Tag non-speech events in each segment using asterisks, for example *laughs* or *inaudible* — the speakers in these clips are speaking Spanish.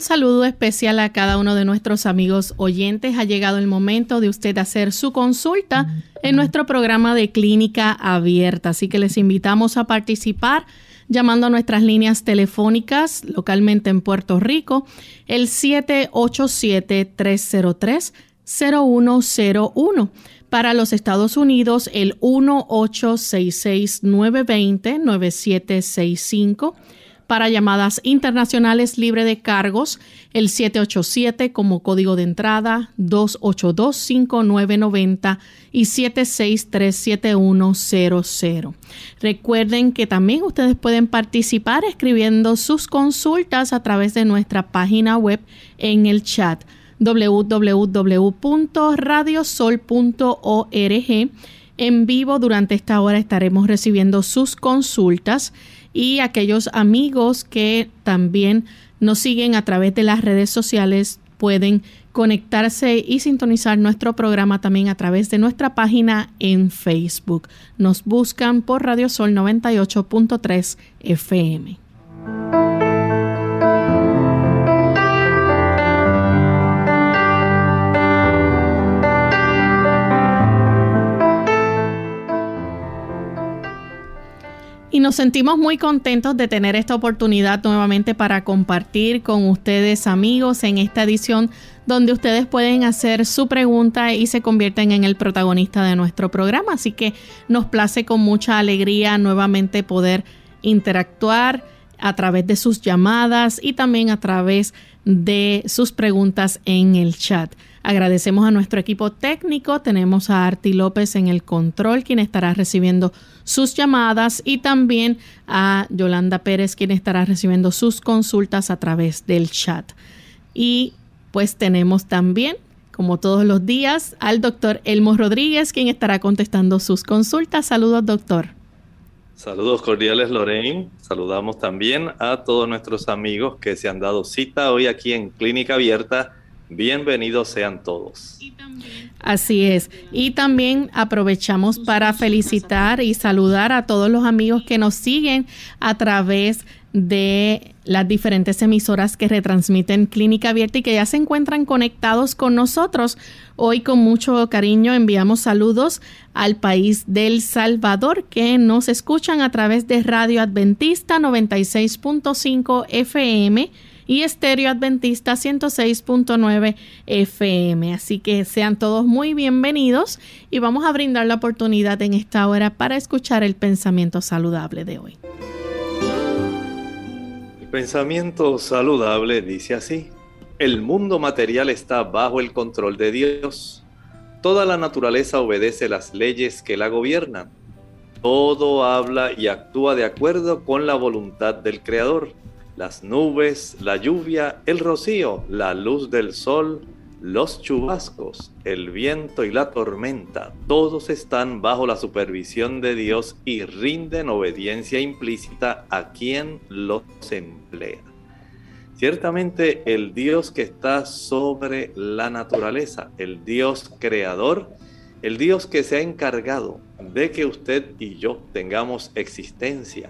Un saludo especial a cada uno de nuestros amigos oyentes. Ha llegado el momento de usted hacer su consulta en nuestro programa de clínica abierta. Así que les invitamos a participar llamando a nuestras líneas telefónicas localmente en Puerto Rico, el 787-303-0101. Para los Estados Unidos, el 1866-920-9765 para llamadas internacionales libre de cargos, el 787 como código de entrada, 282-5990 y 7637100. Recuerden que también ustedes pueden participar escribiendo sus consultas a través de nuestra página web en el chat www.radiosol.org. En vivo durante esta hora estaremos recibiendo sus consultas y aquellos amigos que también nos siguen a través de las redes sociales pueden conectarse y sintonizar nuestro programa también a través de nuestra página en Facebook. Nos buscan por Radio Sol 98.3 FM. Nos sentimos muy contentos de tener esta oportunidad nuevamente para compartir con ustedes amigos en esta edición donde ustedes pueden hacer su pregunta y se convierten en el protagonista de nuestro programa. Así que nos place con mucha alegría nuevamente poder interactuar a través de sus llamadas y también a través de sus preguntas en el chat. Agradecemos a nuestro equipo técnico. Tenemos a Arti López en el control, quien estará recibiendo sus llamadas, y también a Yolanda Pérez, quien estará recibiendo sus consultas a través del chat. Y pues tenemos también, como todos los días, al doctor Elmo Rodríguez, quien estará contestando sus consultas. Saludos, doctor. Saludos cordiales, Lorraine. Saludamos también a todos nuestros amigos que se han dado cita hoy aquí en Clínica Abierta Bienvenidos sean todos. Así es. Y también aprovechamos para felicitar y saludar a todos los amigos que nos siguen a través de las diferentes emisoras que retransmiten Clínica Abierta y que ya se encuentran conectados con nosotros. Hoy con mucho cariño enviamos saludos al país del Salvador que nos escuchan a través de Radio Adventista 96.5 FM y Estéreo Adventista 106.9 FM. Así que sean todos muy bienvenidos y vamos a brindar la oportunidad en esta hora para escuchar el pensamiento saludable de hoy. El pensamiento saludable dice así, el mundo material está bajo el control de Dios. Toda la naturaleza obedece las leyes que la gobiernan. Todo habla y actúa de acuerdo con la voluntad del Creador las nubes, la lluvia, el rocío, la luz del sol, los chubascos, el viento y la tormenta, todos están bajo la supervisión de Dios y rinden obediencia implícita a quien los emplea. Ciertamente el Dios que está sobre la naturaleza, el Dios creador, el Dios que se ha encargado de que usted y yo tengamos existencia,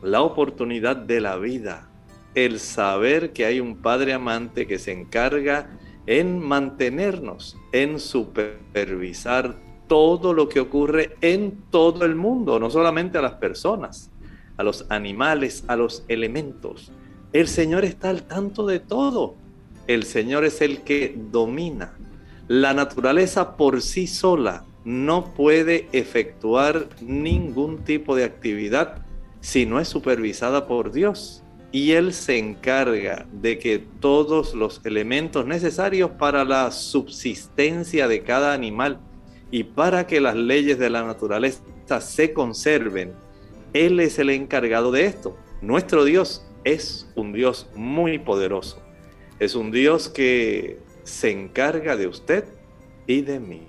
la oportunidad de la vida, el saber que hay un Padre amante que se encarga en mantenernos, en supervisar todo lo que ocurre en todo el mundo, no solamente a las personas, a los animales, a los elementos. El Señor está al tanto de todo. El Señor es el que domina. La naturaleza por sí sola no puede efectuar ningún tipo de actividad si no es supervisada por Dios y Él se encarga de que todos los elementos necesarios para la subsistencia de cada animal y para que las leyes de la naturaleza se conserven, Él es el encargado de esto. Nuestro Dios es un Dios muy poderoso. Es un Dios que se encarga de usted y de mí.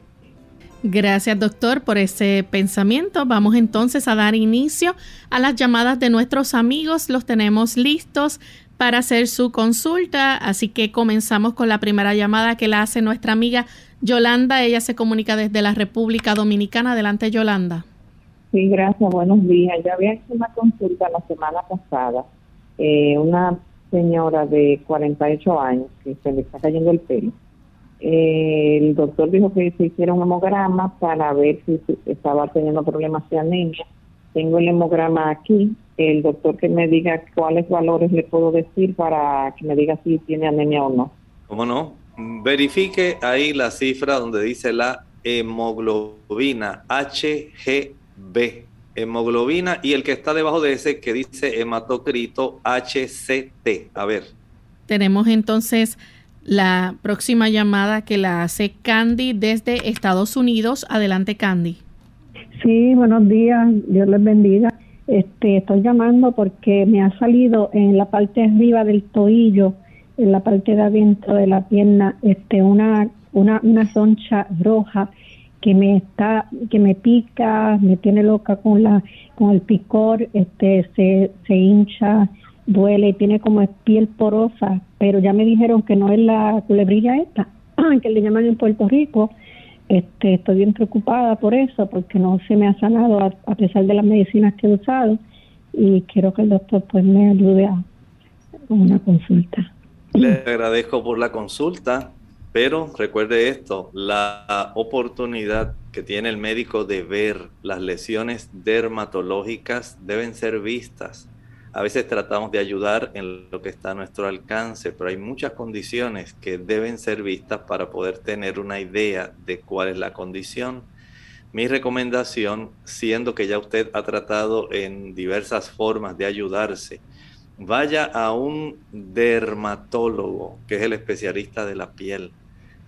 Gracias doctor por ese pensamiento. Vamos entonces a dar inicio a las llamadas de nuestros amigos. Los tenemos listos para hacer su consulta, así que comenzamos con la primera llamada que la hace nuestra amiga Yolanda. Ella se comunica desde la República Dominicana. Adelante Yolanda. Sí, gracias. Buenos días. Ya había hecho una consulta la semana pasada. Eh, una señora de 48 años que se le está cayendo el pelo el doctor dijo que se hiciera un hemograma para ver si estaba teniendo problemas de anemia. Tengo el hemograma aquí. El doctor que me diga cuáles valores le puedo decir para que me diga si tiene anemia o no. ¿Cómo no? Verifique ahí la cifra donde dice la hemoglobina HGB. Hemoglobina y el que está debajo de ese que dice hematocrito HCT. A ver. Tenemos entonces la próxima llamada que la hace Candy desde Estados Unidos. Adelante, Candy. Sí, buenos días. Dios les bendiga. Este, estoy llamando porque me ha salido en la parte arriba del tobillo, en la parte de adentro de la pierna, este, una, una, una soncha roja que me está, que me pica, me tiene loca con la, con el picor, este, se, se hincha, duele y tiene como piel porosa, pero ya me dijeron que no es la culebrilla esta, *clears throat* que le llaman en Puerto Rico. Este, estoy bien preocupada por eso, porque no se me ha sanado a, pesar de las medicinas que he usado y quiero que el doctor pues me ayude a una consulta. *clears throat* Le agradezco por la consulta, pero recuerde esto, la oportunidad que tiene el médico de ver las lesiones dermatológicas deben ser vistas a veces tratamos de ayudar en lo que está a nuestro alcance, pero hay muchas condiciones que deben ser vistas para poder tener una idea de cuál es la condición. Mi recomendación, siendo que ya usted ha tratado en diversas formas de ayudarse, vaya a un dermatólogo, que es el especialista de la piel,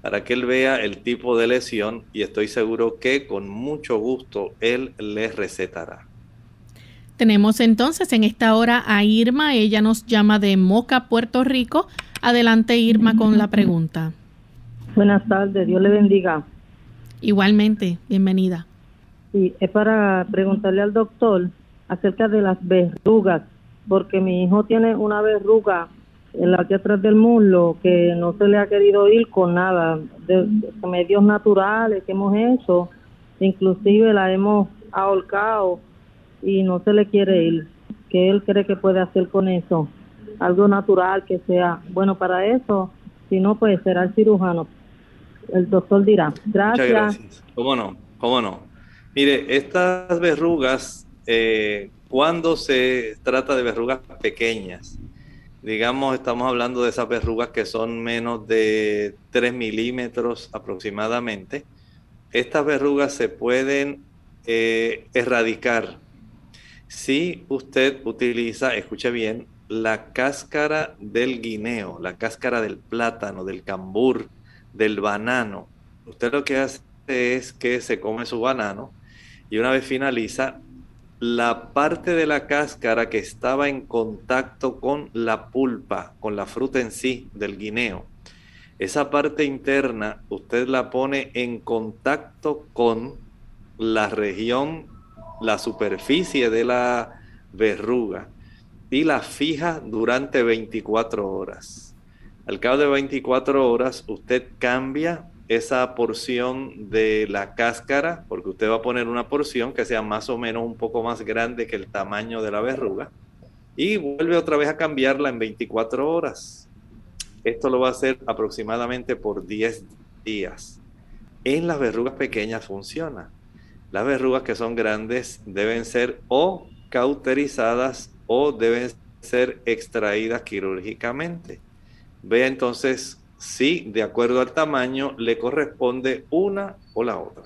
para que él vea el tipo de lesión y estoy seguro que con mucho gusto él le recetará. Tenemos entonces en esta hora a Irma, ella nos llama de Moca, Puerto Rico. Adelante Irma con la pregunta. Buenas tardes, Dios le bendiga. Igualmente, bienvenida. Sí, es para preguntarle al doctor acerca de las verrugas, porque mi hijo tiene una verruga en la que atrás del muslo que no se le ha querido ir con nada, de, medios naturales que hemos hecho, inclusive la hemos ahorcado y no se le quiere ir. ¿Qué él cree que puede hacer con eso? Algo natural que sea bueno para eso. Si no, pues será el cirujano. El doctor dirá. Gracias. gracias. ¿Cómo no? ¿Cómo no? Mire, estas verrugas, eh, cuando se trata de verrugas pequeñas, digamos, estamos hablando de esas verrugas que son menos de 3 milímetros aproximadamente, estas verrugas se pueden eh, erradicar si usted utiliza, escuche bien, la cáscara del guineo, la cáscara del plátano, del cambur, del banano, usted lo que hace es que se come su banano y una vez finaliza, la parte de la cáscara que estaba en contacto con la pulpa, con la fruta en sí del guineo, esa parte interna usted la pone en contacto con la región la superficie de la verruga y la fija durante 24 horas. Al cabo de 24 horas usted cambia esa porción de la cáscara, porque usted va a poner una porción que sea más o menos un poco más grande que el tamaño de la verruga, y vuelve otra vez a cambiarla en 24 horas. Esto lo va a hacer aproximadamente por 10 días. En las verrugas pequeñas funciona. Las verrugas que son grandes deben ser o cauterizadas o deben ser extraídas quirúrgicamente. Vea entonces si de acuerdo al tamaño le corresponde una o la otra.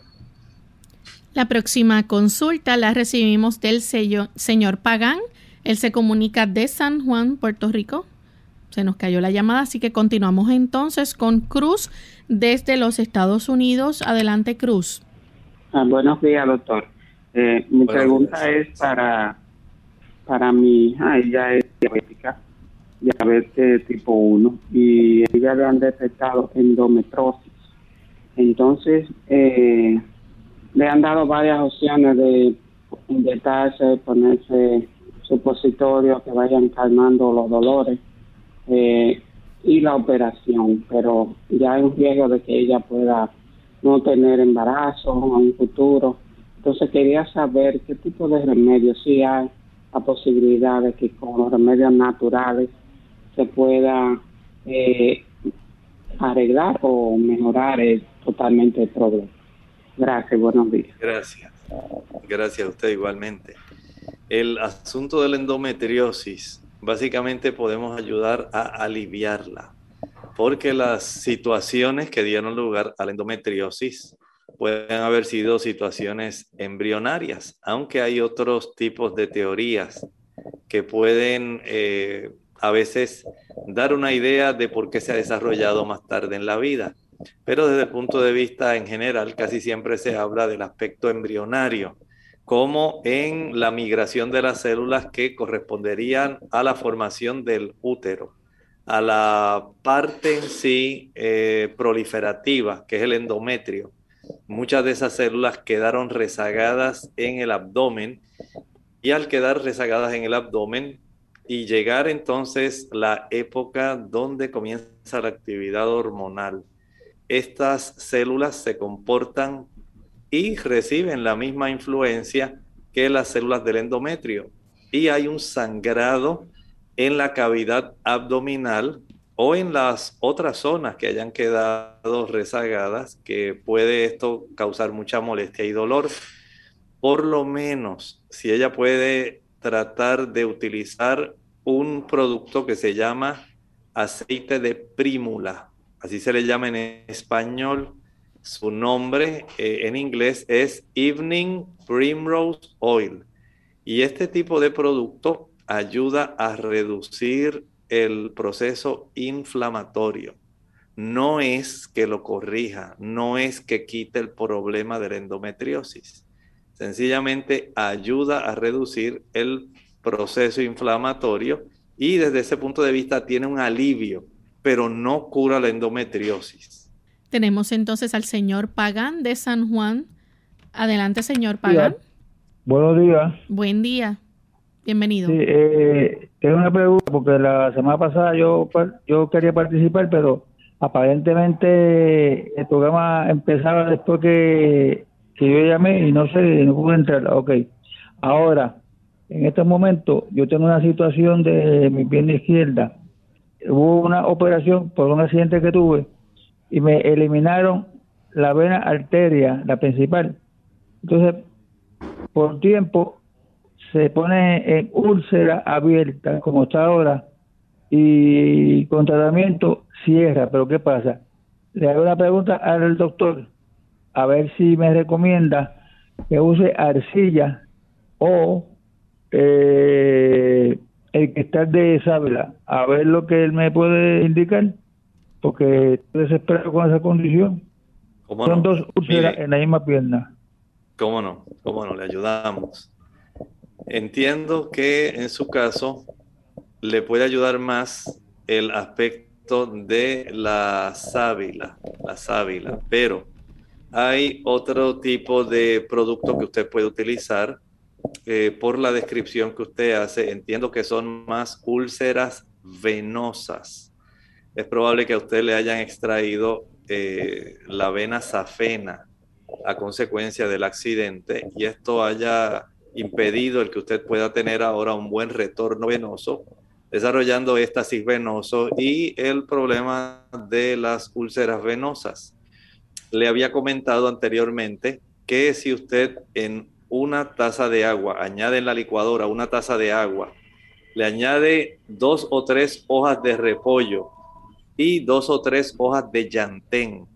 La próxima consulta la recibimos del señor Pagán. Él se comunica de San Juan, Puerto Rico. Se nos cayó la llamada, así que continuamos entonces con Cruz desde los Estados Unidos. Adelante, Cruz. Ah, buenos días, doctor. Eh, mi pregunta es para para mi hija, ella es diabética, diabetes tipo 1, y ella le han detectado endometrosis. Entonces, eh, le han dado varias opciones de inyectarse, ponerse supositorios que vayan calmando los dolores eh, y la operación, pero ya hay un riesgo de que ella pueda no tener embarazo en un futuro. Entonces quería saber qué tipo de remedios, si hay la posibilidad de que con los remedios naturales se pueda eh, arreglar o mejorar totalmente el problema. Gracias, buenos días. Gracias. Gracias a usted igualmente. El asunto de la endometriosis, básicamente podemos ayudar a aliviarla, porque las situaciones que dieron lugar a la endometriosis pueden haber sido situaciones embrionarias, aunque hay otros tipos de teorías que pueden eh, a veces dar una idea de por qué se ha desarrollado más tarde en la vida. Pero desde el punto de vista en general, casi siempre se habla del aspecto embrionario, como en la migración de las células que corresponderían a la formación del útero, a la parte en sí eh, proliferativa, que es el endometrio. Muchas de esas células quedaron rezagadas en el abdomen y al quedar rezagadas en el abdomen y llegar entonces la época donde comienza la actividad hormonal estas células se comportan y reciben la misma influencia que las células del endometrio. Y hay un sangrado en la cavidad abdominal o en las otras zonas que hayan quedado rezagadas, que puede esto causar mucha molestia y dolor. Por lo menos, si ella puede tratar de utilizar un producto que se llama aceite de prímula así se le llama en español. Su nombre eh, en inglés es Evening Primrose Oil. Y este tipo de producto ayuda a reducir el proceso inflamatorio. No es que lo corrija, no es que quite el problema de la endometriosis. Sencillamente ayuda a reducir el proceso inflamatorio y desde ese punto de vista tiene un alivio pero no cura la endometriosis. Tenemos entonces al señor Pagán de San Juan. Adelante, señor Pagán. Buenos días. Buen día. Bienvenido. Sí, eh, es una pregunta porque la semana pasada yo, yo quería participar, pero aparentemente el programa empezaba después que, que yo llamé y no sé, no pude entrar. Ok. Ahora, en este momento yo tengo una situación de mi pierna izquierda hubo una operación por un accidente que tuve y me eliminaron la vena arteria, la principal. Entonces, por tiempo se pone en úlcera abierta, como está ahora, y con tratamiento cierra. Pero ¿qué pasa? Le hago una pregunta al doctor, a ver si me recomienda que use arcilla o eh, el que está de Sábila, a ver lo que él me puede indicar, porque estoy desesperado con esa condición. Son dos úlceras en la misma pierna. ¿Cómo no? ¿Cómo no? Le ayudamos. Entiendo que en su caso le puede ayudar más el aspecto de la sábila, la sábila, pero hay otro tipo de producto que usted puede utilizar eh, por la descripción que usted hace, entiendo que son más úlceras venosas. Es probable que a usted le hayan extraído eh, la vena safena a consecuencia del accidente y esto haya impedido el que usted pueda tener ahora un buen retorno venoso, desarrollando éstasis venoso y el problema de las úlceras venosas. Le había comentado anteriormente que si usted en una taza de agua, añade en la licuadora una taza de agua, le añade dos o tres hojas de repollo y dos o tres hojas de llantén,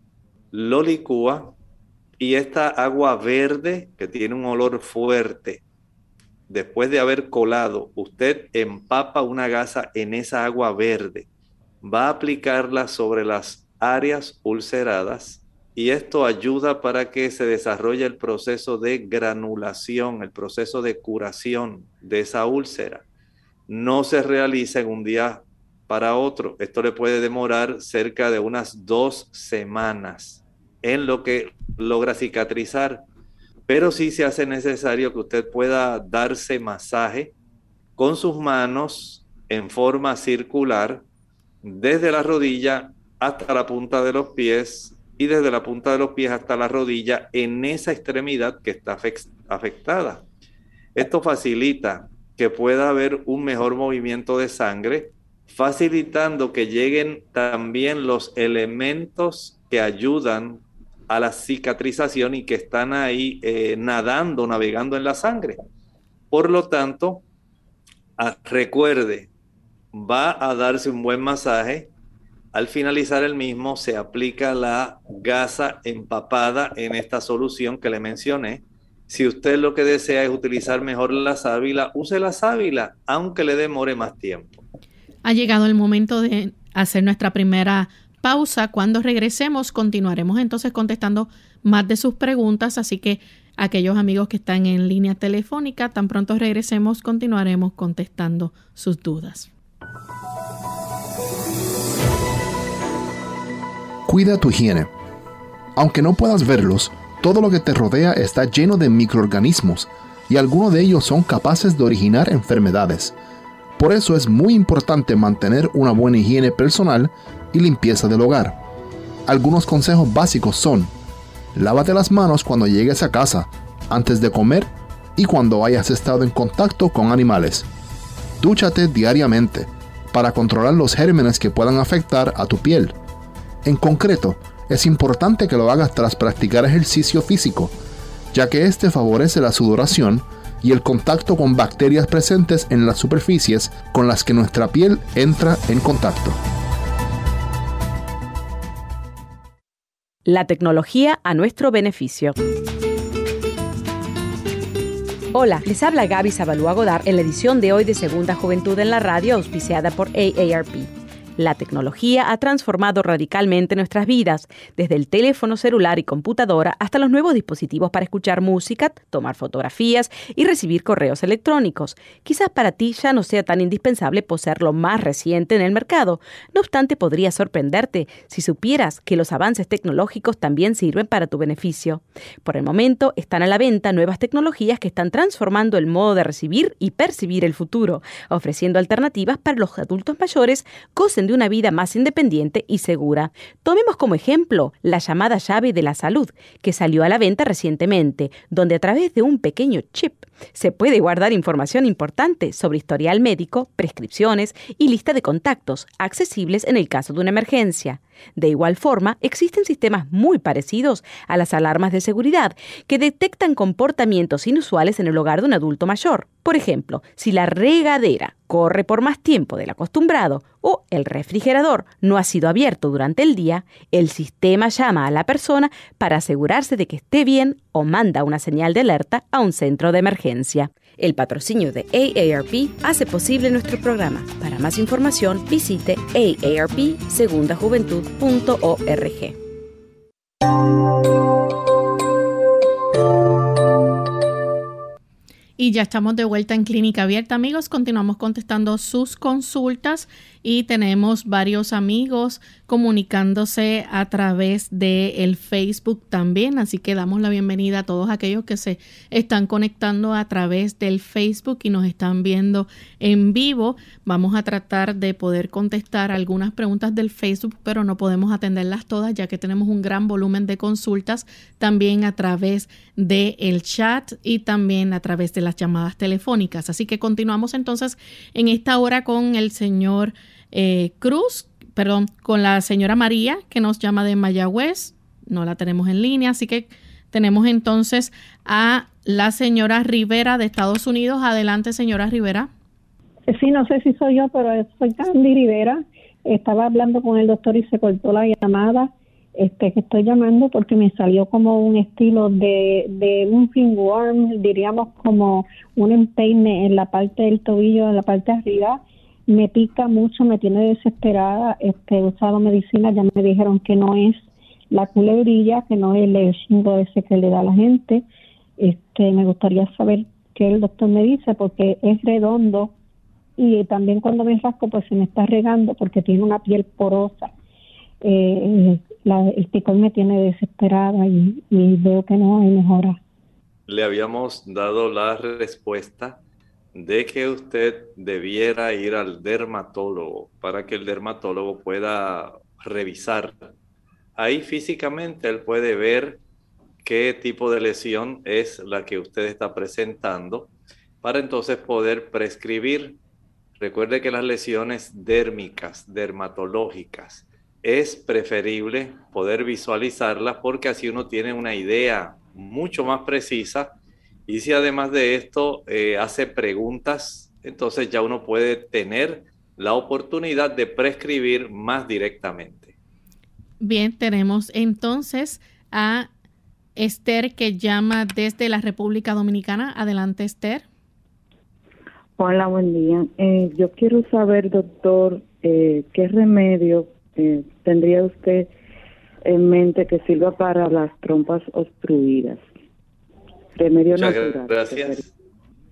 lo licúa y esta agua verde que tiene un olor fuerte, después de haber colado, usted empapa una gasa en esa agua verde, va a aplicarla sobre las áreas ulceradas y esto ayuda para que se desarrolle el proceso de granulación, el proceso de curación de esa úlcera. No se realiza en un día para otro. Esto le puede demorar cerca de unas dos semanas en lo que logra cicatrizar. Pero sí se hace necesario que usted pueda darse masaje con sus manos en forma circular desde la rodilla hasta la punta de los pies y desde la punta de los pies hasta la rodilla en esa extremidad que está afectada. Esto facilita que pueda haber un mejor movimiento de sangre, facilitando que lleguen también los elementos que ayudan a la cicatrización y que están ahí eh, nadando, navegando en la sangre. Por lo tanto, ah, recuerde, va a darse un buen masaje. Al finalizar el mismo, se aplica la gasa empapada en esta solución que le mencioné. Si usted lo que desea es utilizar mejor la sábila, use la sábila, aunque le demore más tiempo. Ha llegado el momento de hacer nuestra primera pausa. Cuando regresemos, continuaremos entonces contestando más de sus preguntas. Así que aquellos amigos que están en línea telefónica, tan pronto regresemos, continuaremos contestando sus dudas. Cuida tu higiene. Aunque no puedas verlos, todo lo que te rodea está lleno de microorganismos y algunos de ellos son capaces de originar enfermedades. Por eso es muy importante mantener una buena higiene personal y limpieza del hogar. Algunos consejos básicos son, lávate las manos cuando llegues a casa, antes de comer y cuando hayas estado en contacto con animales. Dúchate diariamente para controlar los gérmenes que puedan afectar a tu piel. En concreto, es importante que lo hagas tras practicar ejercicio físico, ya que este favorece la sudoración y el contacto con bacterias presentes en las superficies con las que nuestra piel entra en contacto. La tecnología a nuestro beneficio. Hola, les habla Gaby Zabalúa Godard en la edición de hoy de Segunda Juventud en la Radio, auspiciada por AARP. La tecnología ha transformado radicalmente nuestras vidas, desde el teléfono celular y computadora hasta los nuevos dispositivos para escuchar música, tomar fotografías y recibir correos electrónicos. Quizás para ti ya no sea tan indispensable poseer lo más reciente en el mercado. No obstante, podría sorprenderte si supieras que los avances tecnológicos también sirven para tu beneficio. Por el momento están a la venta nuevas tecnologías que están transformando el modo de recibir y percibir el futuro, ofreciendo alternativas para los adultos mayores, de una vida más independiente y segura. Tomemos como ejemplo la llamada llave de la salud, que salió a la venta recientemente, donde a través de un pequeño chip se puede guardar información importante sobre historial médico, prescripciones y lista de contactos, accesibles en el caso de una emergencia. De igual forma, existen sistemas muy parecidos a las alarmas de seguridad que detectan comportamientos inusuales en el hogar de un adulto mayor. Por ejemplo, si la regadera corre por más tiempo del acostumbrado o el refrigerador no ha sido abierto durante el día, el sistema llama a la persona para asegurarse de que esté bien o manda una señal de alerta a un centro de emergencia. El patrocinio de AARP hace posible nuestro programa. Para más información visite aarpsegundajuventud.org. Y ya estamos de vuelta en Clínica Abierta, amigos. Continuamos contestando sus consultas y tenemos varios amigos comunicándose a través de el Facebook también, así que damos la bienvenida a todos aquellos que se están conectando a través del Facebook y nos están viendo en vivo. Vamos a tratar de poder contestar algunas preguntas del Facebook, pero no podemos atenderlas todas ya que tenemos un gran volumen de consultas también a través del el chat y también a través de las llamadas telefónicas. Así que continuamos entonces en esta hora con el señor eh, Cruz, perdón, con la señora María, que nos llama de Mayagüez. No la tenemos en línea, así que tenemos entonces a la señora Rivera de Estados Unidos. Adelante, señora Rivera. Sí, no sé si soy yo, pero soy Candy Rivera. Estaba hablando con el doctor y se cortó la llamada. Este, que estoy llamando porque me salió como un estilo de, de un finworm, diríamos como un empeine en la parte del tobillo, en la parte de arriba, me pica mucho, me tiene desesperada, este, he usado medicina, ya me dijeron que no es la culebrilla, que no es el chingo ese que le da a la gente. Este, me gustaría saber qué el doctor me dice, porque es redondo y también cuando me rasco, pues se me está regando porque tiene una piel porosa. Eh, el picón me tiene desesperada y veo que no hay mejora. Le habíamos dado la respuesta de que usted debiera ir al dermatólogo para que el dermatólogo pueda revisar. Ahí físicamente él puede ver qué tipo de lesión es la que usted está presentando para entonces poder prescribir. Recuerde que las lesiones dérmicas, dermatológicas, es preferible poder visualizarlas porque así uno tiene una idea mucho más precisa y si además de esto eh, hace preguntas, entonces ya uno puede tener la oportunidad de prescribir más directamente. Bien, tenemos entonces a Esther que llama desde la República Dominicana. Adelante, Esther. Hola, buen día. Eh, yo quiero saber, doctor, eh, qué remedio eh, tendría usted en mente que sirva para las trompas obstruidas. Remedio natural. Gracias.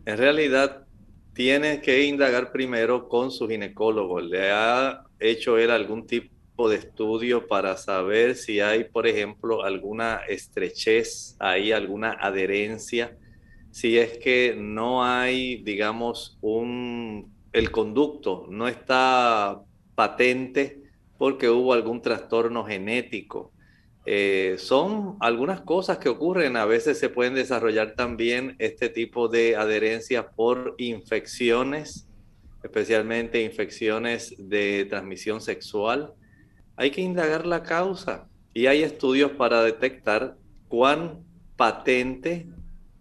En realidad, tiene que indagar primero con su ginecólogo. ¿Le ha hecho él algún tipo de estudio para saber si hay, por ejemplo, alguna estrechez, hay alguna adherencia, si es que no hay, digamos, un, el conducto no está patente porque hubo algún trastorno genético. Eh, son algunas cosas que ocurren, a veces se pueden desarrollar también este tipo de adherencia por infecciones, especialmente infecciones de transmisión sexual hay que indagar la causa y hay estudios para detectar cuán patente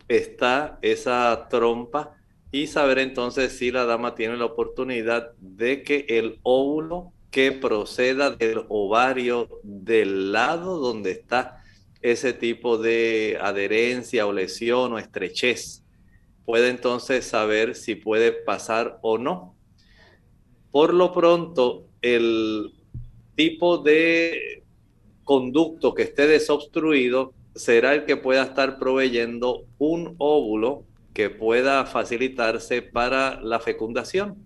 está esa trompa y saber entonces si la dama tiene la oportunidad de que el óvulo que proceda del ovario del lado donde está ese tipo de adherencia o lesión o estrechez, puede entonces saber si puede pasar o no. Por lo pronto, el tipo de conducto que esté desobstruido será el que pueda estar proveyendo un óvulo que pueda facilitarse para la fecundación.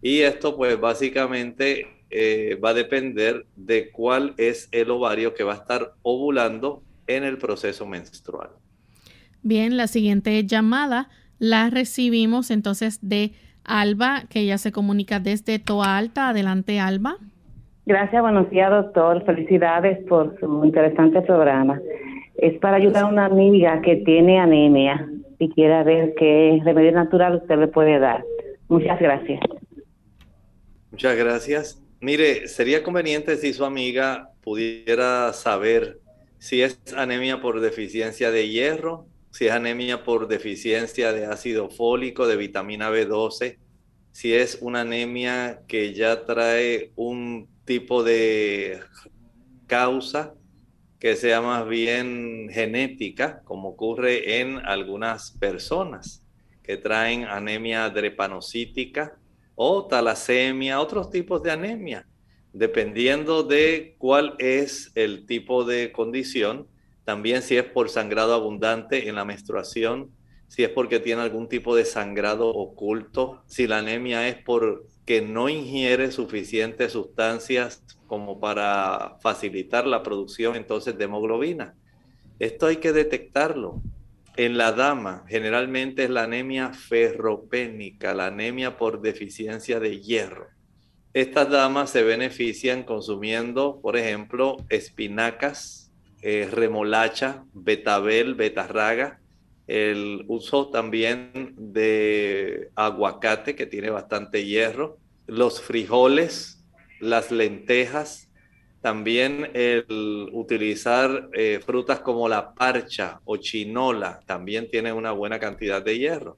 Y esto pues básicamente eh, va a depender de cuál es el ovario que va a estar ovulando en el proceso menstrual. Bien, la siguiente llamada la recibimos entonces de Alba, que ya se comunica desde Toa Alta. Adelante, Alba. Gracias, buenos días, doctor. Felicidades por su interesante programa. Es para ayudar a una amiga que tiene anemia y quiere ver qué remedio natural usted le puede dar. Muchas gracias. Muchas gracias. Mire, sería conveniente si su amiga pudiera saber si es anemia por deficiencia de hierro, si es anemia por deficiencia de ácido fólico, de vitamina B12, si es una anemia que ya trae un tipo de causa que sea más bien genética, como ocurre en algunas personas que traen anemia drepanocítica o talasemia, otros tipos de anemia. Dependiendo de cuál es el tipo de condición, también si es por sangrado abundante en la menstruación, si es porque tiene algún tipo de sangrado oculto, si la anemia es por que no ingiere suficientes sustancias como para facilitar la producción entonces de hemoglobina. Esto hay que detectarlo. En la dama generalmente es la anemia ferropénica, la anemia por deficiencia de hierro. Estas damas se benefician consumiendo, por ejemplo, espinacas, eh, remolacha, betabel, betarraga, el uso también de aguacate que tiene bastante hierro, los frijoles, las lentejas, también el utilizar eh, frutas como la parcha o chinola también tiene una buena cantidad de hierro.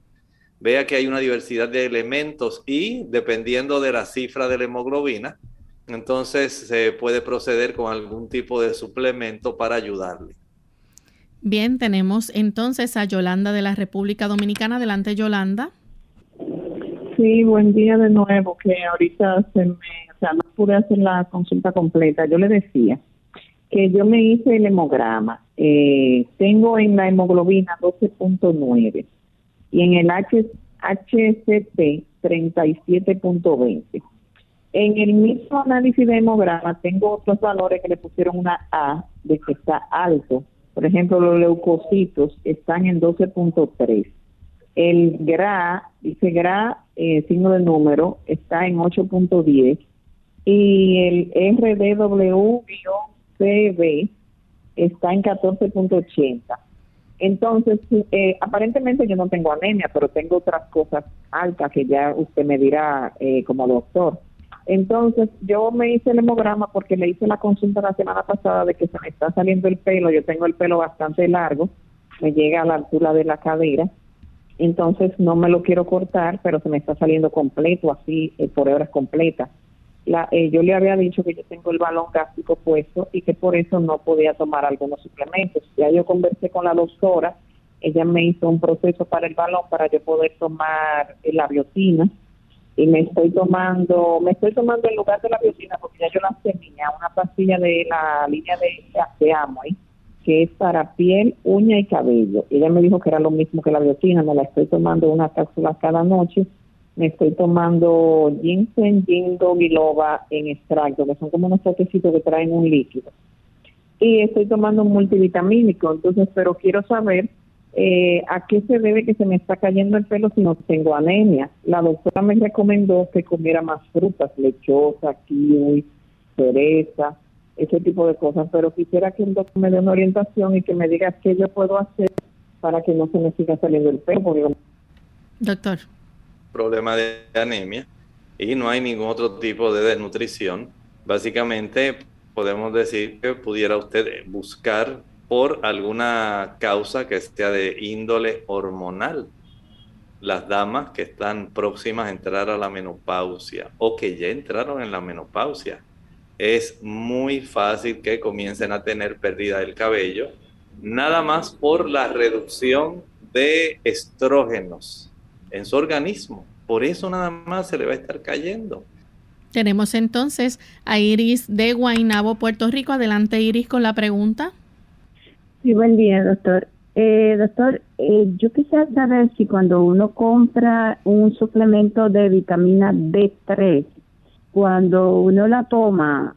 Vea que hay una diversidad de elementos y dependiendo de la cifra de la hemoglobina, entonces se puede proceder con algún tipo de suplemento para ayudarle. Bien, tenemos entonces a Yolanda de la República Dominicana. Adelante, Yolanda. Sí, buen día de nuevo, que ahorita se me, pude hacer la consulta completa. Yo le decía, que yo me hice el hemograma. Eh, tengo en la hemoglobina 12.9 y en el H, HCT 37.20. En el mismo análisis de hemograma tengo otros valores que le pusieron una A de que está alto. Por ejemplo, los leucocitos están en 12.3. El GRA, dice GRA, eh, signo de número, está en 8.10. Y el RDW-CB está en 14.80. Entonces, eh, aparentemente yo no tengo anemia, pero tengo otras cosas altas que ya usted me dirá eh, como doctor. Entonces, yo me hice el hemograma porque le hice la consulta la semana pasada de que se me está saliendo el pelo. Yo tengo el pelo bastante largo, me llega a la altura de la cadera. Entonces, no me lo quiero cortar, pero se me está saliendo completo, así eh, por horas completas. La, eh, yo le había dicho que yo tengo el balón gástrico puesto y que por eso no podía tomar algunos suplementos. Ya yo conversé con la doctora, ella me hizo un proceso para el balón para yo poder tomar la biotina y me estoy tomando, me estoy tomando en lugar de la biocina porque ya yo la semilla, una pastilla de la línea de, de Amoy, que es para piel, uña y cabello. Ella me dijo que era lo mismo que la biocina, me la estoy tomando una cápsula cada noche. Me estoy tomando ginseng, ginkgo biloba en extracto, que son como unos potecitos que traen un líquido. Y estoy tomando un multivitamínico, entonces, pero quiero saber eh, ¿a qué se debe que se me está cayendo el pelo si no tengo anemia? La doctora me recomendó que comiera más frutas, lechosa, kiwi, cereza, ese tipo de cosas, pero quisiera que el doctor me dé una orientación y que me diga qué yo puedo hacer para que no se me siga saliendo el pelo. Doctor. Problema de anemia y no hay ningún otro tipo de desnutrición. Básicamente podemos decir que pudiera usted buscar por alguna causa que sea de índole hormonal. Las damas que están próximas a entrar a la menopausia o que ya entraron en la menopausia, es muy fácil que comiencen a tener pérdida del cabello, nada más por la reducción de estrógenos en su organismo. Por eso nada más se le va a estar cayendo. Tenemos entonces a Iris de Guaynabo, Puerto Rico. Adelante, Iris, con la pregunta. Sí, buen día, doctor. Eh, doctor, eh, yo quisiera saber si cuando uno compra un suplemento de vitamina D3, cuando uno la toma,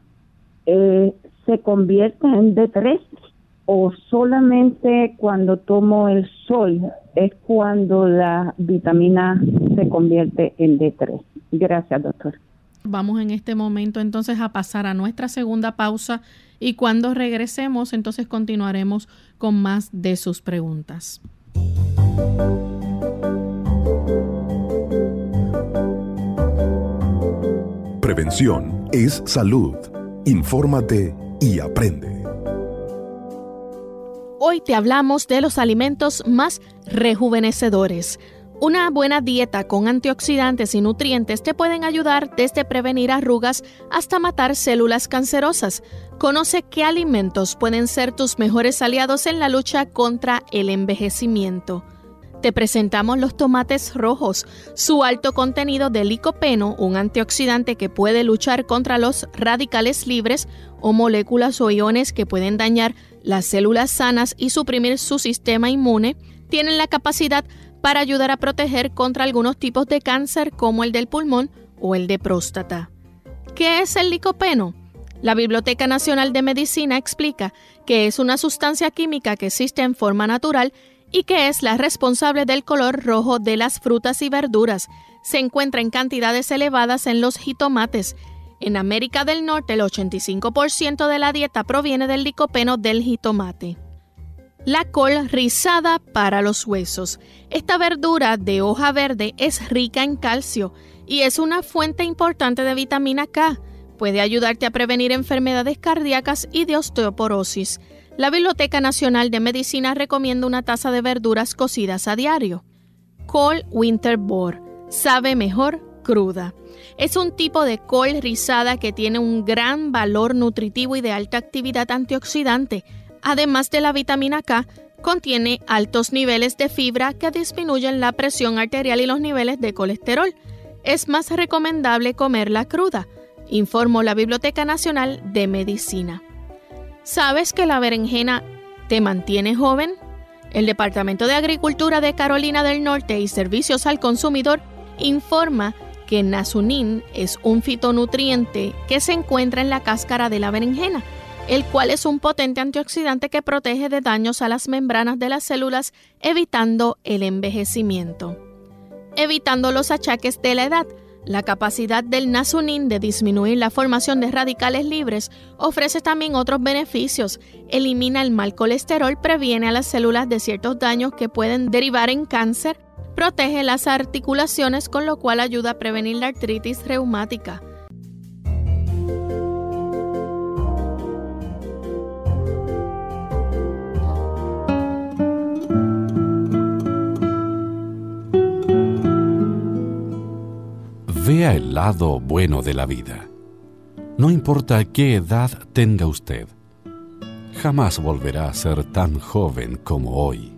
eh, ¿se convierte en D3 o solamente cuando tomo el sol es cuando la vitamina se convierte en D3? Gracias, doctor. Vamos en este momento entonces a pasar a nuestra segunda pausa y cuando regresemos entonces continuaremos con más de sus preguntas. Prevención es salud. Infórmate y aprende. Hoy te hablamos de los alimentos más rejuvenecedores una buena dieta con antioxidantes y nutrientes te pueden ayudar desde prevenir arrugas hasta matar células cancerosas. Conoce qué alimentos pueden ser tus mejores aliados en la lucha contra el envejecimiento. Te presentamos los tomates rojos. Su alto contenido de licopeno, un antioxidante que puede luchar contra los radicales libres o moléculas o iones que pueden dañar las células sanas y suprimir su sistema inmune, tienen la capacidad para ayudar a proteger contra algunos tipos de cáncer como el del pulmón o el de próstata. ¿Qué es el licopeno? La Biblioteca Nacional de Medicina explica que es una sustancia química que existe en forma natural y que es la responsable del color rojo de las frutas y verduras. Se encuentra en cantidades elevadas en los jitomates. En América del Norte el 85% de la dieta proviene del licopeno del jitomate. La col rizada para los huesos. Esta verdura de hoja verde es rica en calcio y es una fuente importante de vitamina K. Puede ayudarte a prevenir enfermedades cardíacas y de osteoporosis. La Biblioteca Nacional de Medicina recomienda una taza de verduras cocidas a diario. Col Winterbor. Sabe mejor cruda. Es un tipo de col rizada que tiene un gran valor nutritivo y de alta actividad antioxidante además de la vitamina K, contiene altos niveles de fibra que disminuyen la presión arterial y los niveles de colesterol. Es más recomendable comerla cruda, informó la Biblioteca Nacional de Medicina. ¿Sabes que la berenjena te mantiene joven? El Departamento de Agricultura de Carolina del Norte y Servicios al Consumidor informa que Nasunin es un fitonutriente que se encuentra en la cáscara de la berenjena, el cual es un potente antioxidante que protege de daños a las membranas de las células, evitando el envejecimiento. Evitando los achaques de la edad, la capacidad del nasunin de disminuir la formación de radicales libres ofrece también otros beneficios. Elimina el mal colesterol, previene a las células de ciertos daños que pueden derivar en cáncer, protege las articulaciones con lo cual ayuda a prevenir la artritis reumática. Vea el lado bueno de la vida. No importa qué edad tenga usted, jamás volverá a ser tan joven como hoy.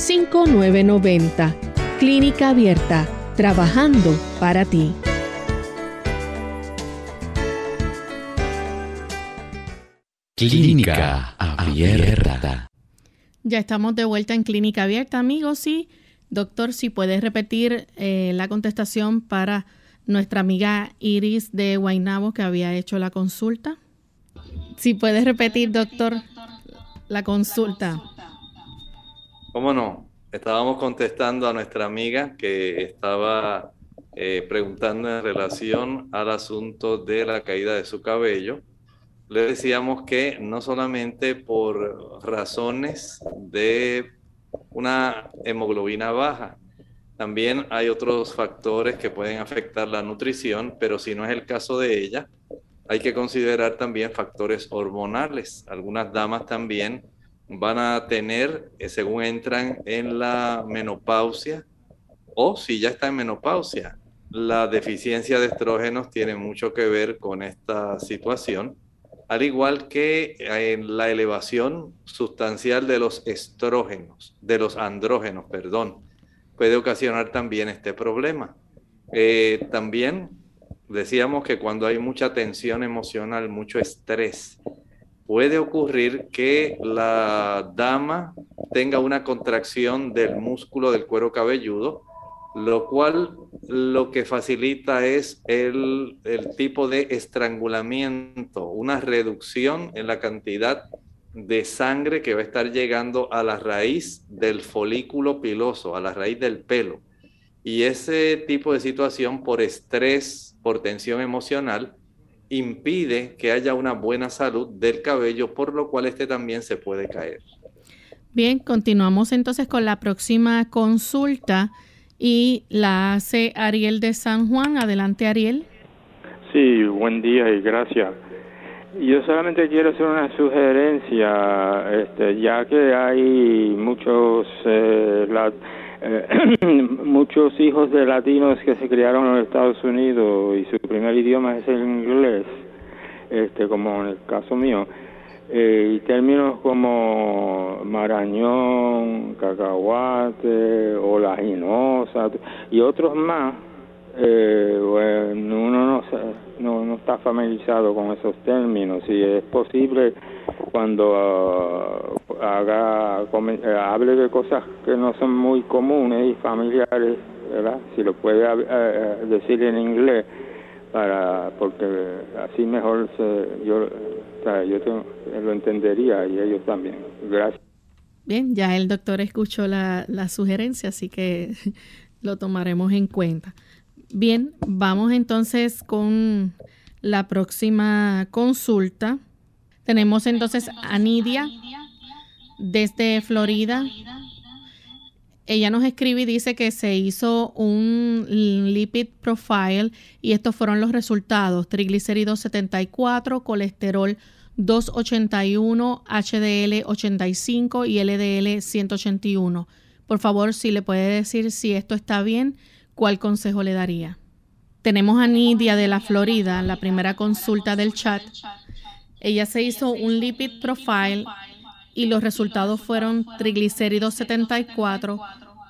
5990. Clínica Abierta, trabajando para ti. Clínica Abierta. Ya estamos de vuelta en Clínica Abierta, amigos. Y, doctor, si puedes repetir eh, la contestación para nuestra amiga Iris de Guaynabo que había hecho la consulta. Si puedes repetir, doctor, la consulta. ¿Cómo no? Estábamos contestando a nuestra amiga que estaba eh, preguntando en relación al asunto de la caída de su cabello. Le decíamos que no solamente por razones de una hemoglobina baja, también hay otros factores que pueden afectar la nutrición, pero si no es el caso de ella, hay que considerar también factores hormonales. Algunas damas también van a tener, eh, según entran en la menopausia, o si ya está en menopausia, la deficiencia de estrógenos tiene mucho que ver con esta situación, al igual que en la elevación sustancial de los estrógenos, de los andrógenos, perdón, puede ocasionar también este problema. Eh, también decíamos que cuando hay mucha tensión emocional, mucho estrés, puede ocurrir que la dama tenga una contracción del músculo del cuero cabelludo, lo cual lo que facilita es el, tipo de estrangulamiento, una reducción en la cantidad de sangre que va a estar llegando a la raíz del folículo piloso, a la raíz del pelo. Y ese tipo de situación por estrés, por tensión emocional, impide que haya una buena salud del cabello, por lo cual este también se puede caer. Bien, continuamos entonces con la próxima consulta y la hace Ariel de San Juan. Adelante, Ariel. Sí, buen día y gracias. Yo solamente quiero hacer una sugerencia, este, ya que hay muchos eh, eh, *clears throat* muchos hijos de latinos que se criaron en los Estados Unidos y su primer idioma es el inglés, este, como en el caso mío. Eh, y términos como marañón, cacahuate, olaginosa y otros más, eh, bueno, uno no, no, no, está familiarizado con esos términos y es posible cuando ah, haga eh, hable de cosas que no son muy comunes y familiares, ¿verdad? Si lo puede eh, decir en inglés para porque así mejor se, yo yo lo entendería y ellos también. Gracias. Bien, ya el doctor escuchó la, la sugerencia, así que *laughs* lo tomaremos en cuenta. Bien, vamos entonces con la próxima consulta. Tenemos entonces a Nidia desde Florida. Ella nos escribe y dice que se hizo un lipid profile y estos fueron los resultados. Triglicéridos 74, colesterol 281, HDL 85 y LDL 181. Por favor, si le puede decir si esto está bien ¿cuál consejo le daría? Tenemos a Nidia de la Florida, la primera consulta del chat. Ella se hizo un lipid profile y los resultados fueron triglicéridos 74,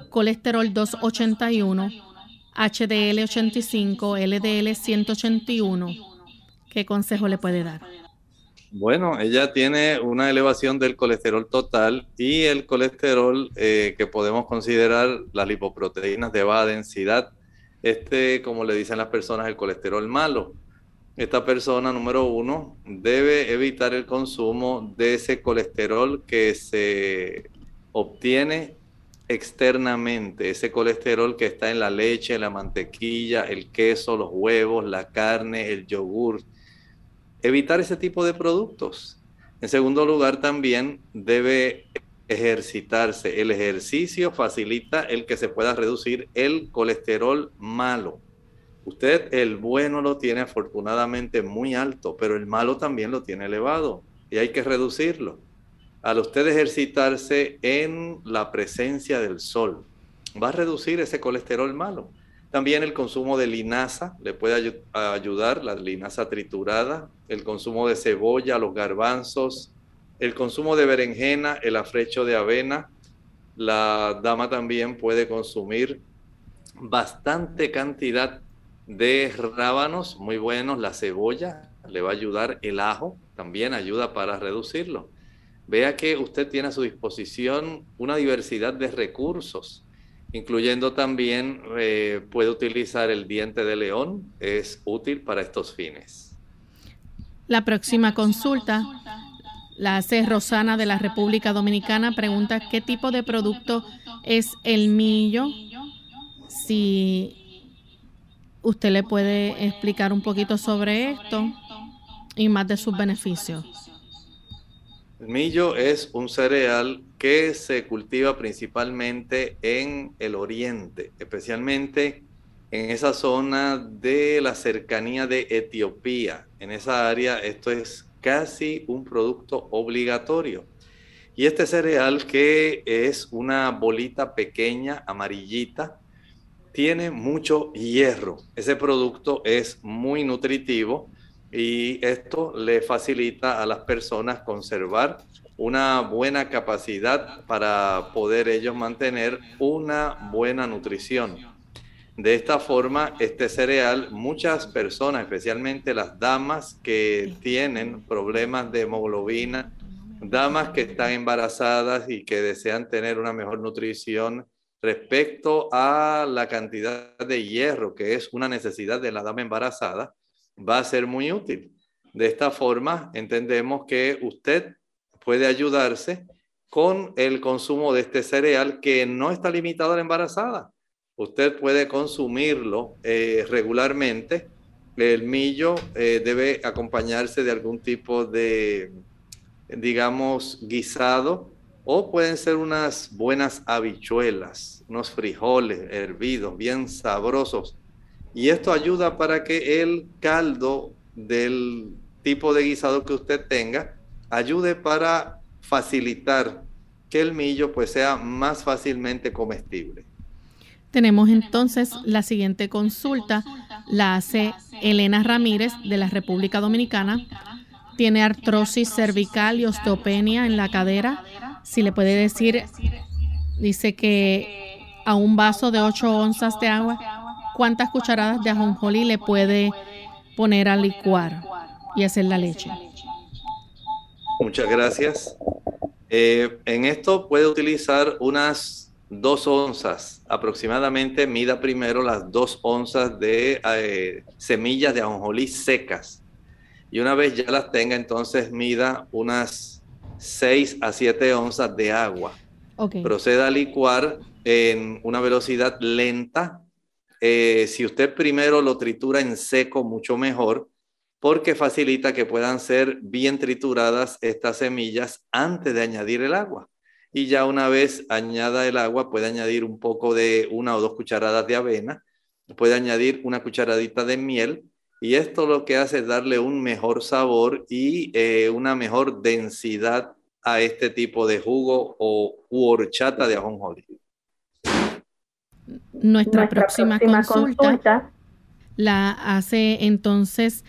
colesterol 281, HDL 85, LDL 181. ¿Qué consejo le puede dar? Bueno, ella tiene una elevación del colesterol total y el colesterol eh, que podemos considerar las lipoproteínas de baja densidad. Este, como le dicen las personas, el colesterol malo. Esta persona, número uno, debe evitar el consumo de ese colesterol que se obtiene externamente, ese colesterol que está en la leche, la mantequilla, el queso, los huevos, la carne, el yogur evitar ese tipo de productos. En segundo lugar, también debe ejercitarse. El ejercicio facilita el que se pueda reducir el colesterol malo. Usted el bueno lo tiene afortunadamente muy alto, pero el malo también lo tiene elevado y hay que reducirlo. Al usted ejercitarse en la presencia del sol, va a reducir ese colesterol malo. También el consumo de linaza le puede ayudar, la linaza triturada, el consumo de cebolla, los garbanzos, el consumo de berenjena, el afrecho de avena. La dama también puede consumir bastante cantidad de rábanos, muy buenos, la cebolla le va a ayudar, el ajo también ayuda para reducirlo. Vea que usted tiene a su disposición una diversidad de recursos incluyendo también eh, puede utilizar el diente de león, es útil para estos fines. La próxima consulta la hace Rosana de la República Dominicana, pregunta qué tipo de producto es el millo, si usted le puede explicar un poquito sobre esto y más de sus beneficios. El millo es un cereal que se cultiva principalmente en el oriente, especialmente en esa zona de la cercanía de Etiopía. En esa área esto es casi un producto obligatorio. Y este cereal que es una bolita pequeña, amarillita, tiene mucho hierro. Ese producto es muy nutritivo y esto le facilita a las personas conservar una buena capacidad para poder ellos mantener una buena nutrición. De esta forma, este cereal, muchas personas, especialmente las damas que tienen problemas de hemoglobina, damas que están embarazadas y que desean tener una mejor nutrición respecto a la cantidad de hierro que es una necesidad de la dama embarazada, va a ser muy útil. De esta forma, entendemos que usted puede ayudarse con el consumo de este cereal que no está limitado a la embarazada. Usted puede consumirlo eh, regularmente. El millo eh, debe acompañarse de algún tipo de, digamos, guisado o pueden ser unas buenas habichuelas, unos frijoles hervidos, bien sabrosos y esto ayuda para que el caldo del tipo de guisado que usted tenga ayude para facilitar que el millo pues sea más fácilmente comestible. Tenemos entonces la siguiente consulta, la hace Elena Ramírez de la República Dominicana. tiene artrosis cervical y osteopenia en la cadera. Si le puede decir, dice que a un vaso de 8 onzas de agua, ¿cuántas cucharadas de ajonjolí le puede poner a licuar y hacer la leche? Muchas gracias. Eh, en esto puede utilizar unas dos onzas aproximadamente. Mida primero las dos onzas de eh, semillas de ajonjolí secas. Y una vez ya las tenga, entonces mida unas 6 a 7 onzas de agua. Proceda a licuar en una velocidad lenta. Eh, si usted primero lo tritura en seco, mucho mejor porque facilita que puedan ser bien trituradas estas semillas antes de añadir el agua. Y ya una vez añada el agua, puede añadir un poco de una o dos cucharadas de avena, puede añadir una cucharadita de miel, y esto lo que hace es darle un mejor sabor y eh, una mejor densidad a este tipo de jugo o horchata de ajonjolí. Nuestra, próxima, consulta, la hace entonces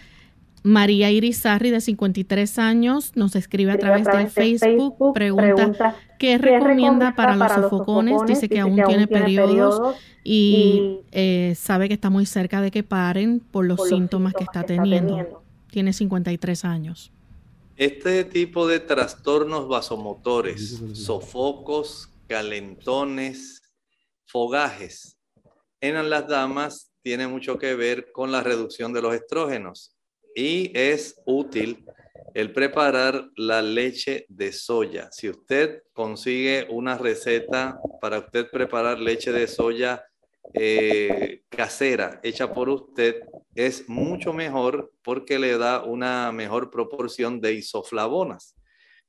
María Irizarri, de 53 años, nos escribe a través, del Facebook, pregunta, ¿qué, recomienda para, los sofocones? Dice que aún tiene periodos, y, eh, sabe que está muy cerca de que paren por los, síntomas, que, está, teniendo. Tiene 53 años. Este tipo de trastornos vasomotores, sofocos, calentones, fogajes, en las damas tiene mucho que ver con la reducción de los estrógenos y es útil el preparar la leche de soya. Si usted consigue una receta para usted preparar leche de soya eh, casera hecha por usted, es mucho mejor porque le da una mejor proporción de isoflavonas.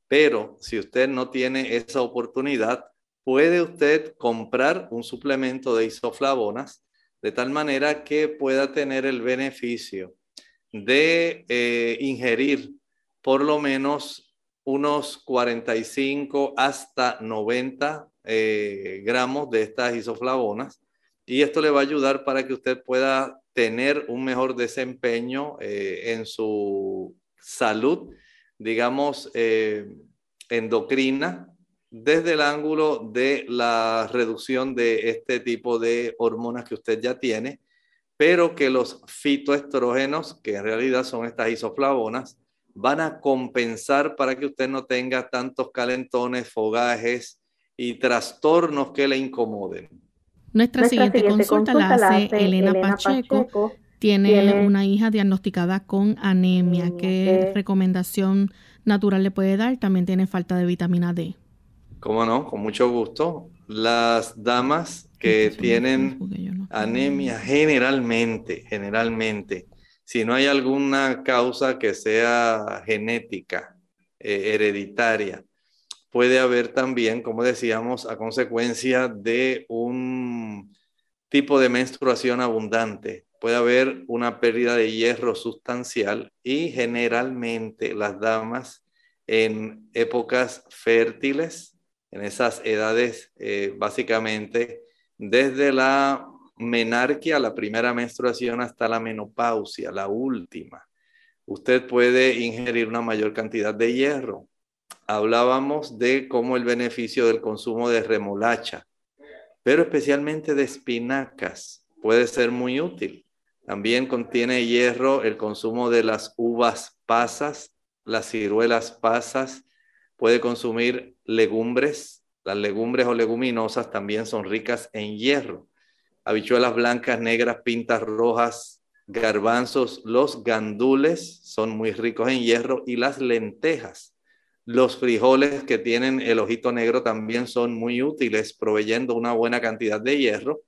Pero si usted no tiene esa oportunidad, puede usted comprar un suplemento de isoflavonas de tal manera que pueda tener el beneficio de eh, ingerir por lo menos unos 45 hasta 90 eh, gramos de estas isoflavonas. Y esto le va a ayudar para que usted pueda tener un mejor desempeño eh, en su salud, digamos, endocrina, desde el ángulo de la reducción de este tipo de hormonas que usted ya tiene pero que los fitoestrógenos, que en realidad son estas isoflavonas, van a compensar para que usted no tenga tantos calentones, fogajes y trastornos que le incomoden. Nuestra, siguiente, consulta, la hace, Elena, Pacheco. Tiene, una hija diagnosticada con anemia. ¿Qué recomendación natural le puede dar? También tiene falta de vitamina D. ¿Cómo no? Con mucho gusto. Las damas que tienen anemia generalmente, generalmente, si no hay alguna causa que sea genética, eh, hereditaria, puede haber también, como decíamos, a consecuencia de un tipo de menstruación abundante, puede haber una pérdida de hierro sustancial y generalmente las damas en épocas fértiles, en esas edades eh, básicamente desde la menarquia, la primera menstruación, hasta la menopausia, la última. Usted puede ingerir una mayor cantidad de hierro. Hablábamos de cómo el beneficio del consumo de remolacha, pero especialmente de espinacas, puede ser muy útil. También contiene hierro el consumo de las uvas pasas, las ciruelas pasas, puede consumir legumbres, las legumbres o leguminosas también son ricas en hierro. Habichuelas blancas, negras, pintas rojas, garbanzos, los gandules son muy ricos en hierro y las lentejas. Los frijoles que tienen el ojito negro también son muy útiles, proveyendo una buena cantidad de hierro.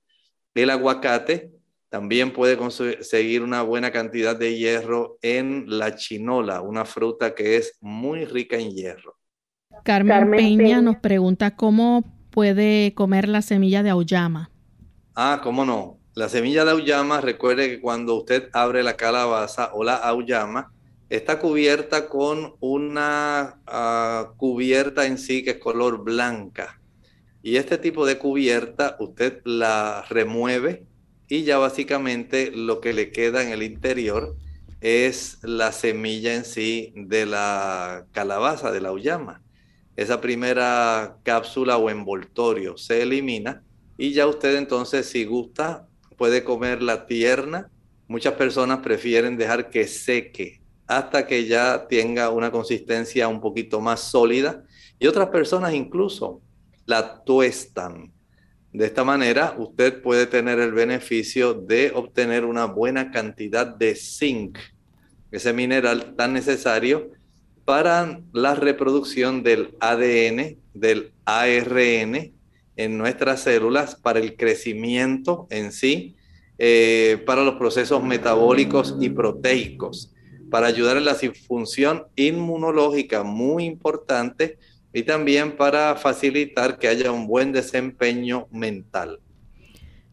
El aguacate también puede conseguir una buena cantidad de hierro en la chinola, una fruta que es muy rica en hierro. Carmen, Peña, nos pregunta cómo puede comer la semilla de auyama. Ah, cómo no. La semilla de auyama, recuerde que cuando usted abre la calabaza o la auyama, está cubierta con una ah, cubierta en sí que es color blanca. Y este tipo de cubierta usted la remueve y ya básicamente lo que le queda en el interior es la semilla en sí de la calabaza, de la uyama. Esa primera cápsula o envoltorio se elimina y ya usted entonces si gusta puede comer la tierna. Muchas personas prefieren dejar que seque hasta que ya tenga una consistencia un poquito más sólida y otras personas incluso la tuestan. De esta manera usted puede tener el beneficio de obtener una buena cantidad de zinc, ese mineral tan necesario para la reproducción del ADN, del ARN en nuestras células, para el crecimiento en sí, eh, para los procesos metabólicos y proteicos, para ayudar en la función inmunológica muy importante y también para facilitar que haya un buen desempeño mental.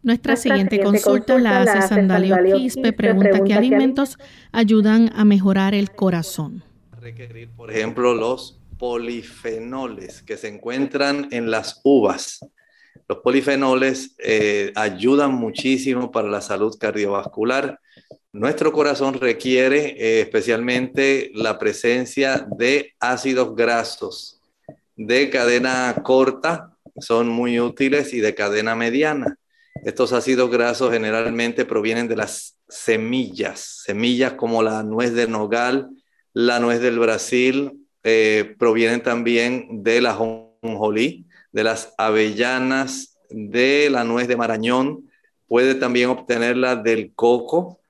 Nuestra, siguiente, consulta, la hace Sandalio Quispe, pregunta, qué alimentos ayudan a mejorar el corazón. Requerir, por ejemplo, los polifenoles que se encuentran en las uvas. Los polifenoles eh, ayudan muchísimo para la salud cardiovascular. Nuestro corazón requiere eh, especialmente la presencia de ácidos grasos de cadena corta, son muy útiles, y de cadena mediana. Estos ácidos grasos generalmente provienen de las semillas, semillas como la nuez de nogal, la nuez del Brasil, eh, provienen también de la jonjolí, de las avellanas, de la nuez de marañón, puede también obtenerla del coco.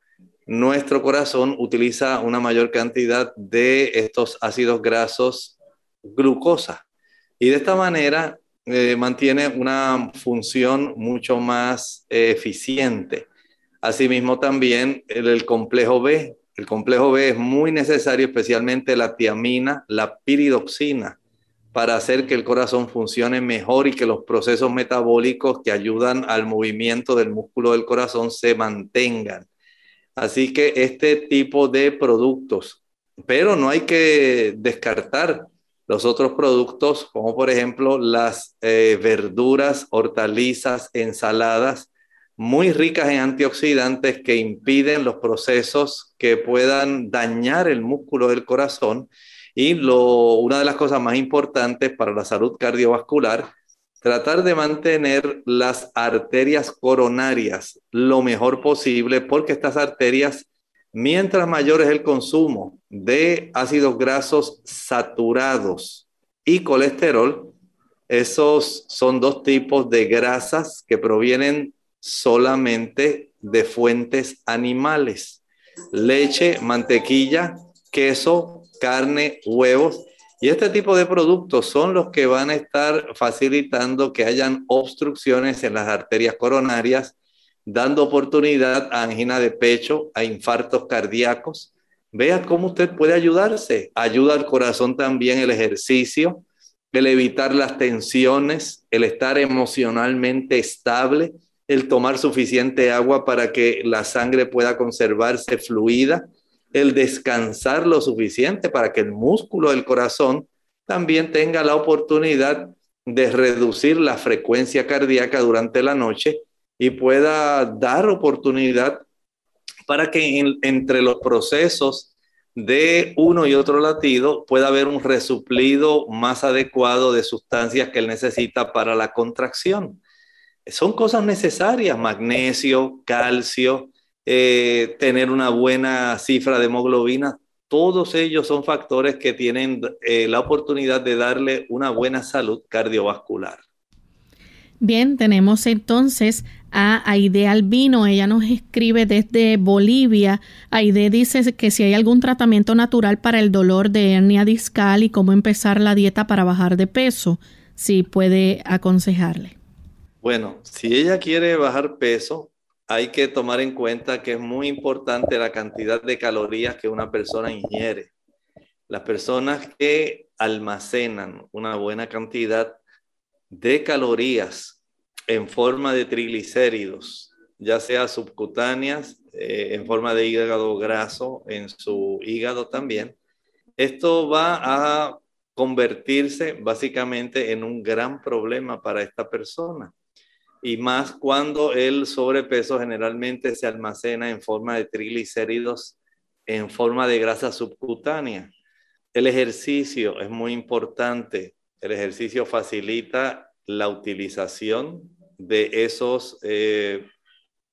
Nuestro corazón utiliza una mayor cantidad de estos ácidos grasos glucosa y de esta manera eh, mantiene una función mucho más eh, eficiente. Asimismo también el, complejo B. El complejo B es muy necesario, especialmente la tiamina, la piridoxina, para hacer que el corazón funcione mejor y que los procesos metabólicos que ayudan al movimiento del músculo del corazón se mantengan. Así que este tipo de productos, pero no hay que descartar los otros productos, como por ejemplo las eh, verduras, hortalizas, ensaladas, muy ricas en antioxidantes que impiden los procesos que puedan dañar el músculo del corazón. Y lo, una de las cosas más importantes para la salud cardiovascular, tratar de mantener las arterias coronarias lo mejor posible, porque estas arterias Mientras mayor es el consumo de ácidos grasos saturados y colesterol, esos son dos tipos de grasas que provienen solamente de fuentes animales. Leche, mantequilla, queso, carne, huevos. Y este tipo de productos son los que van a estar facilitando que hayan obstrucciones en las arterias coronarias dando oportunidad a angina de pecho, a infartos cardíacos. Vea cómo usted puede ayudarse. Ayuda al corazón también el ejercicio, el evitar las tensiones, el estar emocionalmente estable, el tomar suficiente agua para que la sangre pueda conservarse fluida, el descansar lo suficiente para que el músculo del corazón también tenga la oportunidad de reducir la frecuencia cardíaca durante la noche y pueda dar oportunidad para que entre los procesos de uno y otro latido pueda haber un resuplido más adecuado de sustancias que él necesita para la contracción. Son cosas necesarias, magnesio, calcio, eh, tener una buena cifra de hemoglobina, todos ellos son factores que tienen eh, la oportunidad de darle una buena salud cardiovascular. Bien, tenemos entonces a Aide Albino. Ella nos escribe desde Bolivia. Aide dice que si hay algún tratamiento natural para el dolor de hernia discal y cómo empezar la dieta para bajar de peso, si puede aconsejarle. Bueno, si ella quiere bajar peso, hay que tomar en cuenta que es muy importante la cantidad de calorías que una persona ingiere. Las personas que almacenan una buena cantidad de calorías en forma de triglicéridos, ya sea subcutáneas, eh, en forma de hígado graso, en su hígado también. Esto va a convertirse básicamente en un gran problema para esta persona. Y más cuando el sobrepeso generalmente se almacena en forma de triglicéridos en forma de grasa subcutánea. El ejercicio es muy importante. El ejercicio facilita la utilización de esos eh,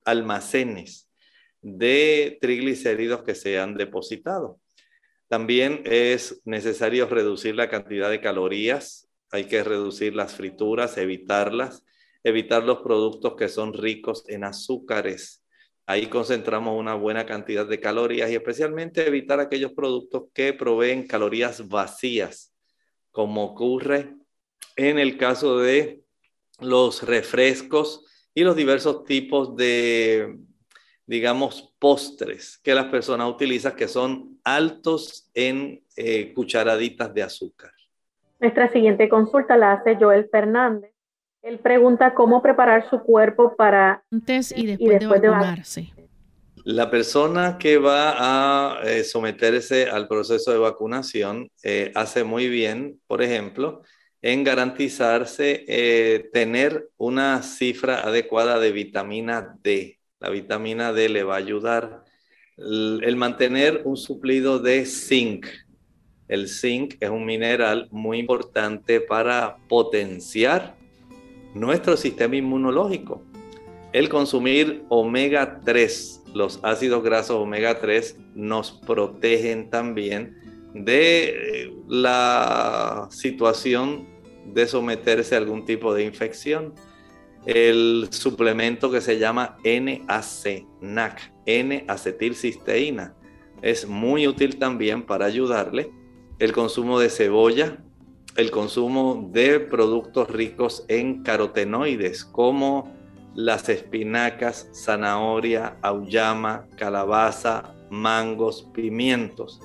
almacenes de triglicéridos que se han depositado. También es necesario reducir la cantidad de calorías, hay que reducir las frituras, evitarlas, evitar los productos que son ricos en azúcares. Ahí concentramos una buena cantidad de calorías y especialmente evitar aquellos productos que proveen calorías vacías, como ocurre en el caso de los refrescos y los diversos tipos de, digamos, postres que las personas utilizan que son altos en eh, cucharaditas de azúcar. Nuestra siguiente consulta la hace Joel Fernández. Él pregunta cómo preparar su cuerpo para antes y después, de vacunarse. La persona que va a eh, someterse al proceso de vacunación eh, hace muy bien, por ejemplo, en garantizarse eh, tener una cifra adecuada de vitamina D. La vitamina D le va a ayudar el, mantener un suplido de zinc. El zinc es un mineral muy importante para potenciar nuestro sistema inmunológico. El consumir omega 3, los ácidos grasos omega 3 nos protegen también de eh, la situación de someterse a algún tipo de infección. El suplemento que se llama NAC, NAC, N-acetilcisteína, es muy útil también para ayudarle. El consumo de cebolla, el consumo de productos ricos en carotenoides como las espinacas, zanahoria, auyama, calabaza, mangos, pimientos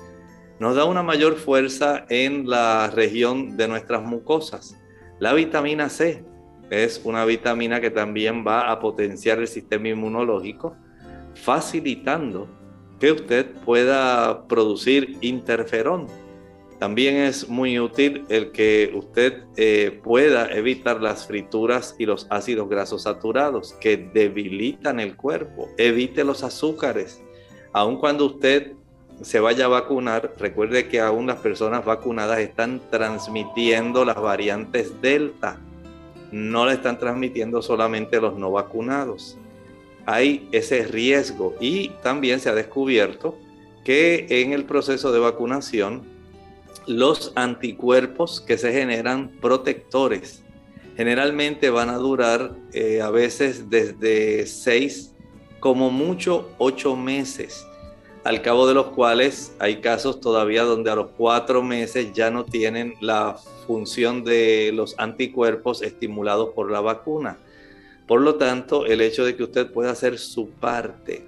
nos da una mayor fuerza en la región de nuestras mucosas. La vitamina C es una vitamina que también va a potenciar el sistema inmunológico, facilitando que usted pueda producir interferón. También es muy útil el que usted eh, pueda evitar las frituras y los ácidos grasos saturados que debilitan el cuerpo. Evite los azúcares. Aun cuando usted se vaya a vacunar, recuerde que aún las personas vacunadas están transmitiendo las variantes Delta, no la están transmitiendo solamente los no vacunados. Hay ese riesgo y también se ha descubierto que en el proceso de vacunación los anticuerpos que se generan protectores generalmente van a durar eh, a veces desde seis, como mucho ocho meses al cabo de los cuales hay casos todavía donde a los cuatro meses ya no tienen la función de los anticuerpos estimulados por la vacuna. Por lo tanto, el hecho de que usted pueda hacer su parte,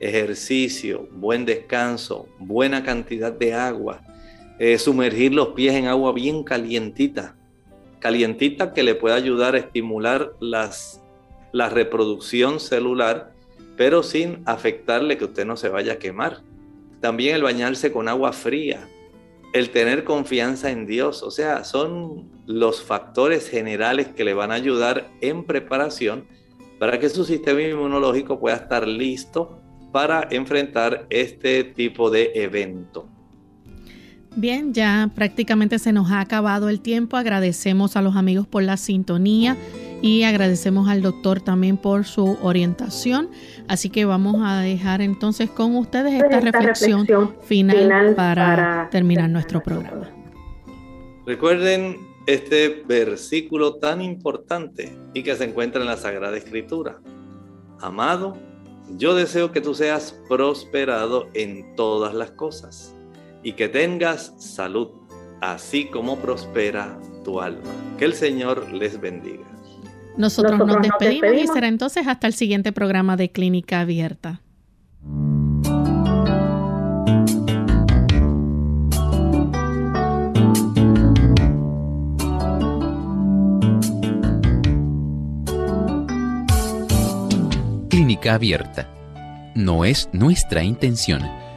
ejercicio, buen descanso, buena cantidad de agua, eh, sumergir los pies en agua bien calientita, calientita que le pueda ayudar a estimular las, la reproducción celular pero sin afectarle que usted no se vaya a quemar. También el bañarse con agua fría, el tener confianza en Dios, o sea, son los factores generales que le van a ayudar en preparación para que su sistema inmunológico pueda estar listo para enfrentar este tipo de evento. Bien, ya prácticamente se nos ha acabado el tiempo. Agradecemos a los amigos por la sintonía y agradecemos al doctor también por su orientación. Así que vamos a dejar entonces con ustedes esta, reflexión, final, para, terminar nuestro programa. Recuerden este versículo tan importante y que se encuentra en la Sagrada Escritura. Amado, yo deseo que tú seas prosperado en todas las cosas y que tengas salud, así como prospera tu alma. Que el Señor les bendiga. Nosotros, nos, despedimos y será entonces hasta el siguiente programa de Clínica Abierta. Clínica Abierta. No es nuestra intención